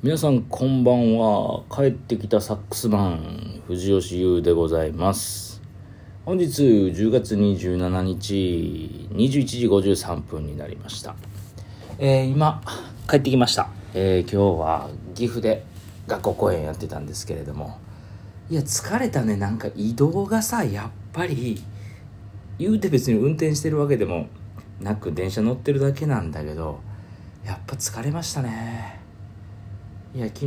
皆さんこんばんは。帰ってきたサックスマン藤吉優でございます。本日10月27日21時53分になりました。えー、今帰ってきました。えー、今日は岐阜で学校公演やってたんですけれども。いや疲れたね。なんか移動がさやっぱり言うて別に運転してるわけでもなく電車乗ってるだけなんだけどやっぱ疲れましたねいや昨日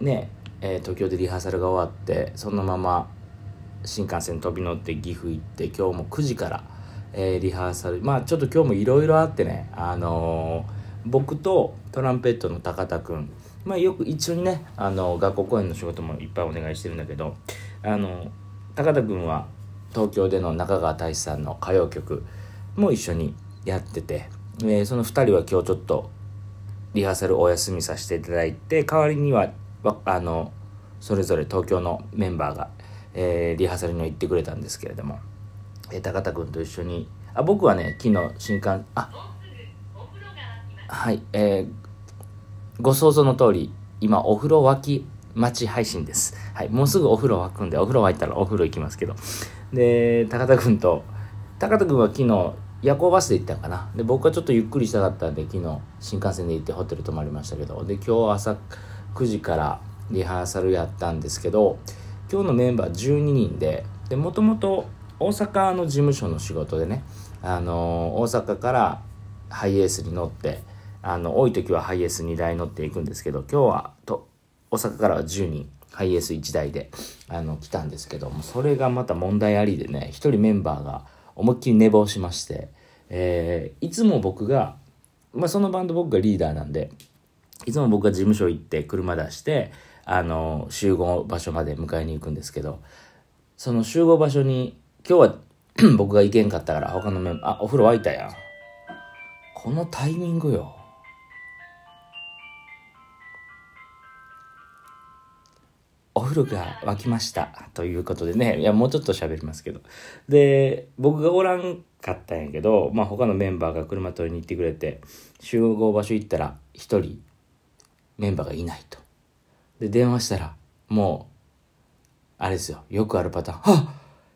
ね、えー、東京でリハーサルが終わってそのまま新幹線飛び乗って岐阜行って今日も9時から、えー、リハーサルまあちょっと今日もいろいろあってねあのー、僕とトランペットの高田君まあよく一緒にねあの学校公演の仕事もいっぱいお願いしてるんだけどあの高田君は東京での中川大志さんの歌謡曲も一緒にやってて、えー、その2人は今日ちょっとリハーサルお休みさせていただいて代わりにはあのそれぞれ東京のメンバーが、えー、リハーサルに行ってくれたんですけれども、えー、高田君と一緒にあ僕はね昨日新幹あはいえー、ご想像の通り今お風呂沸き待ち配信です。はい。もうすぐお風呂沸くんで、お風呂沸いたらお風呂行きますけど。で、高田君と、高田君は昨日夜行バスで行ったんかな。で僕はちょっとゆっくりしたかったんで昨日新幹線で行ってホテル泊まりましたけどで今日朝9時からリハーサルやったんですけど今日のメンバー12人でもともと大阪の事務所の仕事でね、あの、大阪からハイエースに乗ってあの多い時はハイエース2台乗っていくんですけど今日はと大阪からは10人ハイエース1台であの来たんですけどもそれがまた問題ありでね1人メンバーが思いっきり寝坊しまして、えー、いつも僕が、まあ、そのバンド僕がリーダーなんでいつも僕が事務所行って車出してあの集合場所まで迎えに行くんですけどその集合場所に今日は 僕が行けんかったから他のメンバーあお風呂沸いたやん。このタイミングよ。風呂が沸きましたということでね。いやもうちょっと喋りますけど。で僕がおらんかったんやけど、まあ、他のメンバーが車取りに行ってくれて集合場所行ったら1人メンバーがいないと。で電話したらもうあれですよ。よくあるパターン「あ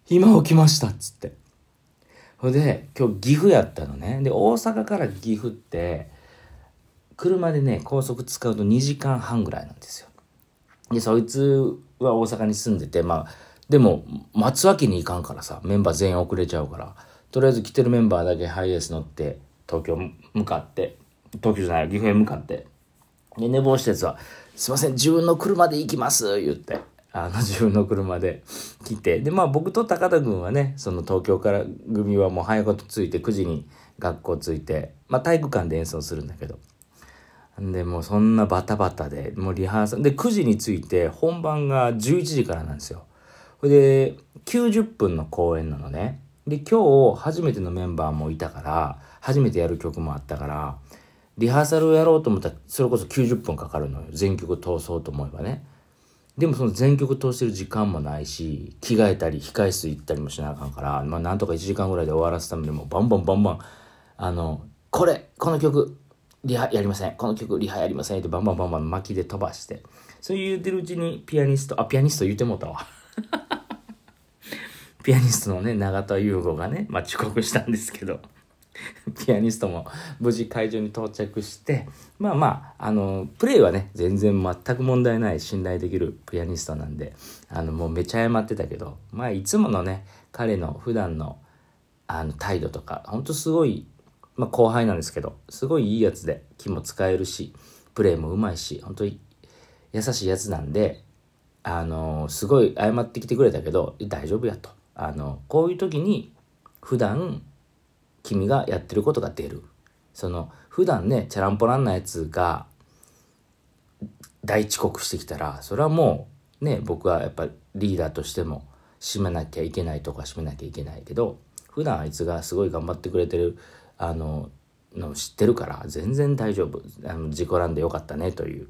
今起きました」っつって。ほんで今日岐阜やったのね。で大阪から岐阜って車でね高速使うと2時間半ぐらいなんですよ。で、そいつは大阪に住んでて、まあ、でも、待つわけにいかんからさ、メンバー全員遅れちゃうから、とりあえず来てるメンバーだけハイエース乗って、東京向かって、東京じゃない、岐阜へ向かって、で、寝坊したやつは、すいません、自分の車で行きます言って、あの、自分の車で 来て、で、まあ僕と高田君はね、その東京から組はもう早いこと着いて9時に学校着いて、まあ体育館で演奏するんだけど、で、もうそんなバタバタで、もうリハーサル、で、9時に着いて、本番が11時からなんですよ。ほいで、90分の公演なのね。で、今日、初めてのメンバーもいたから、初めてやる曲もあったから、リハーサルをやろうと思ったら、それこそ90分かかるのよ。全曲通そうと思えばね。でもその全曲通してる時間もないし、着替えたり、控室行ったりもしなあかんから、まあなんとか1時間ぐらいで終わらすためにも、バンバンバンバン、あの、これ、この曲、リハやりません。この曲リハやりませんってバンバンバンバン巻きで飛ばして。そう言うてるうちにピアニスト、あ、ピアニスト言うてもうたわ。ピアニストのね、永田優吾がね、まあ、遅刻したんですけど、ピアニストも無事会場に到着して、まあまあ、あの、プレイはね、全然全く問題ない信頼できるピアニストなんで、あの、もうめちゃ謝ってたけど、まあ、いつものね、彼の普段の、あの、態度とか、ほんとすごいまあ、後輩なんですけど、すごいいいやつで、気も使えるし、プレーもうまいし、本当に優しいやつなんで、あの、すごい謝ってきてくれたけど、大丈夫やと。あの、こういう時に、普段、君がやってることが出る。その、普段ね、チャランポランなやつが、大遅刻してきたら、それはもう、ね、僕はやっぱリーダーとしても、締めなきゃいけないとか締めなきゃいけないけど、普段あいつがすごい頑張ってくれてるあのの知ってるから全然大丈夫。あの事故らんでよかったねという。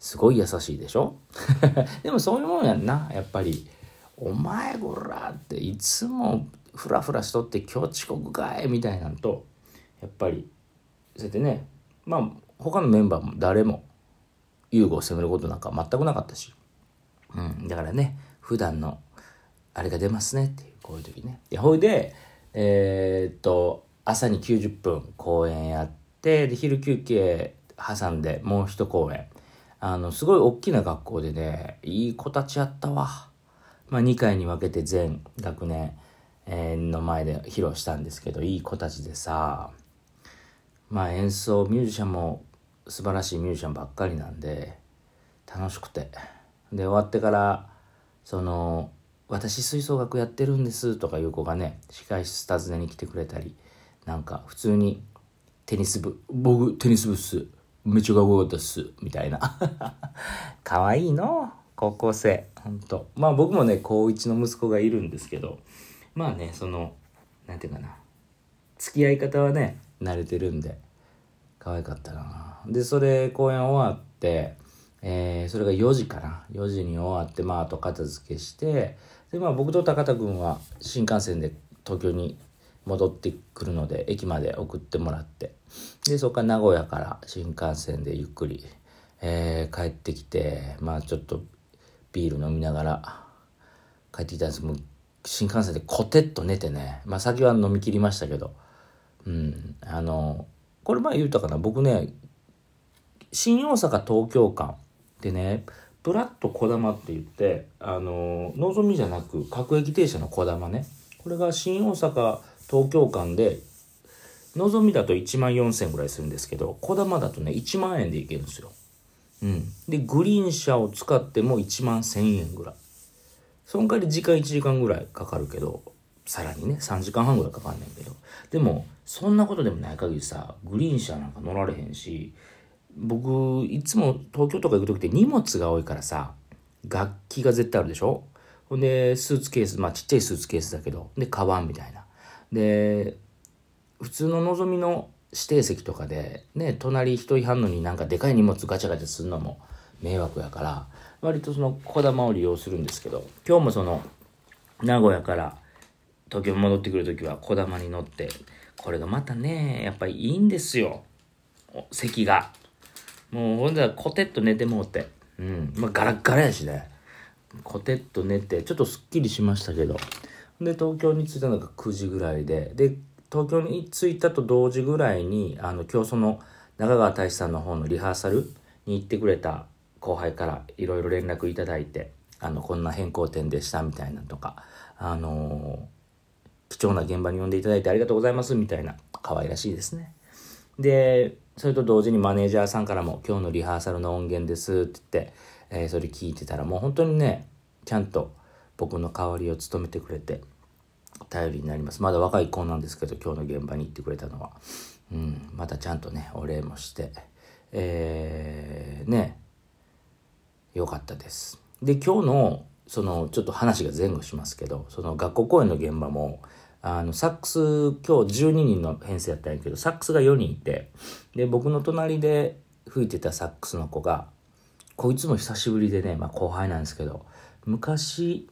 すごい優しいでしょ？でもそういうもんやんな。やっぱり「お前こら」っていつもフラフラしとって今日遅刻かいみたいなんとやっぱりそうやってねまあ他のメンバーも誰も優吾を責めることなんか全くなかったし、うん、だからね普段のあれが出ますねっていうこういう時ね。でほいでえー、っと朝に90分公演やってで昼休憩挟んでもう一公演。あのすごい大きな学校でねいい子たちやったわ。まあ2回に分けて全学年の前で披露したんですけどいい子たちでさ。まあ演奏ミュージシャンも素晴らしいミュージシャンばっかりなんで楽しくて。で終わってからその「私吹奏楽やってるんです」とかいう子がね控室訪ねに来てくれたりなんか普通に「テニス部僕テニス部っす。めっちゃかっこよかったっす」みたいな。可愛いいの高校生。ほんと。まあ僕もね高1の息子がいるんですけど。まあねその何て言うかな。付き合い方はね慣れてるんで。可愛かったな。でそれ公演終わって、えー、それが4時かな。4時に終わってまあ後片付けして。でまあ僕と高田君は新幹線で東京に戻ってくるので駅まで送ってもらって。でそこから名古屋から新幹線でゆっくり、えー、帰ってきてまあちょっとビール飲みながら帰ってきたんです。もう新幹線でコテッと寝てね、まあ先は飲み切りましたけど、うん、あの、これ前言ったかな、僕ね、新大阪東京間でね、ブラッドこだまって言って、あの、のぞみじゃなく各駅停車のこだまね、これが新大阪東京間で、のぞみだと1万4000ぐらいするんですけど、こだまだとね、1万円で行けるんですよ。うん。で、グリーン車を使っても1万1000円ぐらい。その代わり時間1時間ぐらいかかるけど、さらにね、3時間半ぐらいかかんねんけど。でも、そんなことでもない限りさ、グリーン車なんか乗られへんし、僕、いつも東京とか行く時って荷物が多いからさ、楽器が絶対あるでしょ？ほんで、スーツケース、まあちっちゃいスーツケースだけど、で、カバンみたいな。で、普通ののぞみの指定席とかで、ね、隣人いはんのになんかでかい荷物ガチャガチャするのも迷惑やから、割とそのこだまを利用するんですけど今日もその名古屋から東京戻ってくる時はこだまに乗ってこれがまたねやっぱりいいんですよ。席が。もうほんでコテッと寝てもうて。うん。まあガラッガラやしね。コテッと寝てちょっとすっきりしましたけど。で東京に着いたのが9時ぐらいでで東京に着いたと同時ぐらいにあの今日その中川大志さんの方のリハーサルに行ってくれた後輩からいろいろ連絡いただいて、あの、こんな変更点でしたみたいなとか、あのー、貴重な現場に呼んでいただいてありがとうございますみたいな、可愛らしいですね。で、それと同時にマネージャーさんからも今日のリハーサルの音源ですって言って、えー、それ聞いてたらもう本当にね、ちゃんと僕の代わりを務めてくれて、頼りになります。まだ若い子なんですけど、今日の現場に行ってくれたのは。うん、またちゃんとね、お礼もして、えー、ね、良かったです。で、今日の、その、ちょっと話が前後しますけど、その学校公演の現場も、あの、サックス、今日12人の編成やったんやけど、サックスが4人いて、で、僕の隣で吹いてたサックスの子が、こいつも久しぶりでね、まあ後輩なんですけど、昔、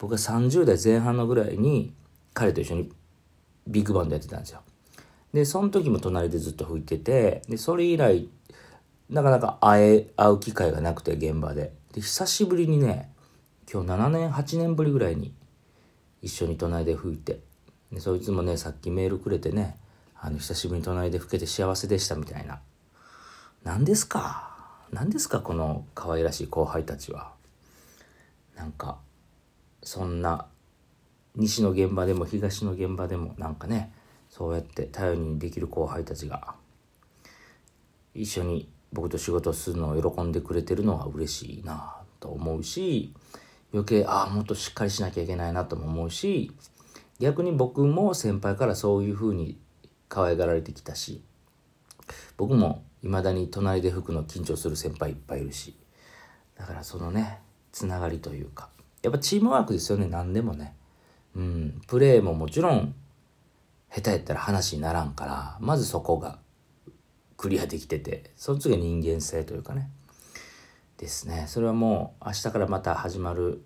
僕が30代前半のぐらいに、彼と一緒にビッグバンドやってたんですよ。で、その時も隣でずっと吹いてて、で、それ以来、なかなか会え、会う機会がなくて、現場で。で、久しぶりにね、今日7年、8年ぶりぐらいに一緒に隣で吹いて、でそいつもね、さっきメールくれてね、あの、久しぶりに隣で吹けて幸せでしたみたいな。何ですか？何ですかこの可愛らしい後輩たちは？なんか、そんな、西の現場でも東の現場でもなんかね、そうやって頼りにできる後輩たちが、一緒に僕と仕事するのを喜んでくれてるのは嬉しいなと思うし余計ああもっとしっかりしなきゃいけないなとも思うし逆に僕も先輩からそういうふうに可愛がられてきたし僕も未だに隣で吹くの緊張する先輩いっぱいいるしだからそのねつながりというかやっぱチームワークですよね何でもねうんプレーももちろん下手やったら話にならんからまずそこがクリアできてて、その次は人間性というかね。ですね。それはもう明日からまた始まる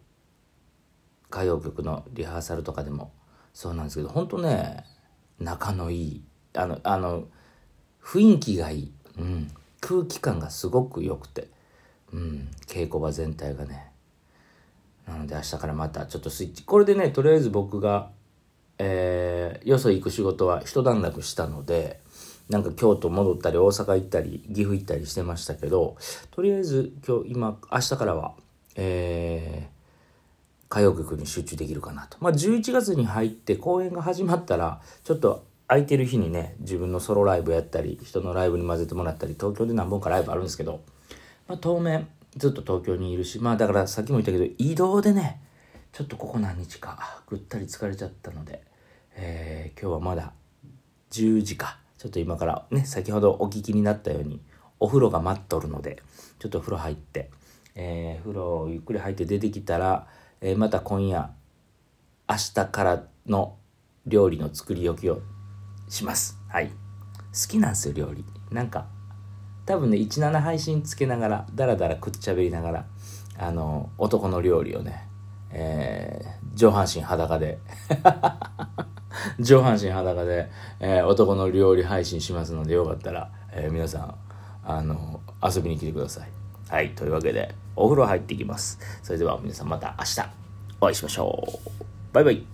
歌謡曲のリハーサルとかでもそうなんですけど、本当ね、仲のいい、あの、あの、雰囲気がいい。うん。空気感がすごく良くて、うん、稽古場全体がねなので明日からまたちょっとスイッチ。これでねとりあえず僕がえー、よそ行く仕事は一段落したのでなんか京都戻ったり大阪行ったり岐阜行ったりしてましたけどとりあえず今日今明日からはえー、歌謡曲に集中できるかなと。まあ11月に入って公演が始まったらちょっと空いてる日にね自分のソロライブやったり人のライブに混ぜてもらったり東京で何本かライブあるんですけど、まあ、当面ずっと東京にいるしまあだからさっきも言ったけど移動でねちょっとここ何日かぐったり疲れちゃったので、えー、今日はまだ10時か。ちょっと今からね先ほどお聞きになったようにお風呂が待っとるのでちょっと風呂入って、えー、風呂をゆっくり入って出てきたら、えー、また今夜明日からの料理の作り置きをします。はい。好きなんですよ料理。なんか多分ね17配信つけながらダラダラくっちゃべりながらあの男の料理をねえー、上半身裸で 上半身裸で、えー、男の料理配信しますのでよかったら、えー、皆さんあの遊びに来てください。はいというわけでお風呂入っていきます。それでは皆さんまた明日お会いしましょう。バイバイ。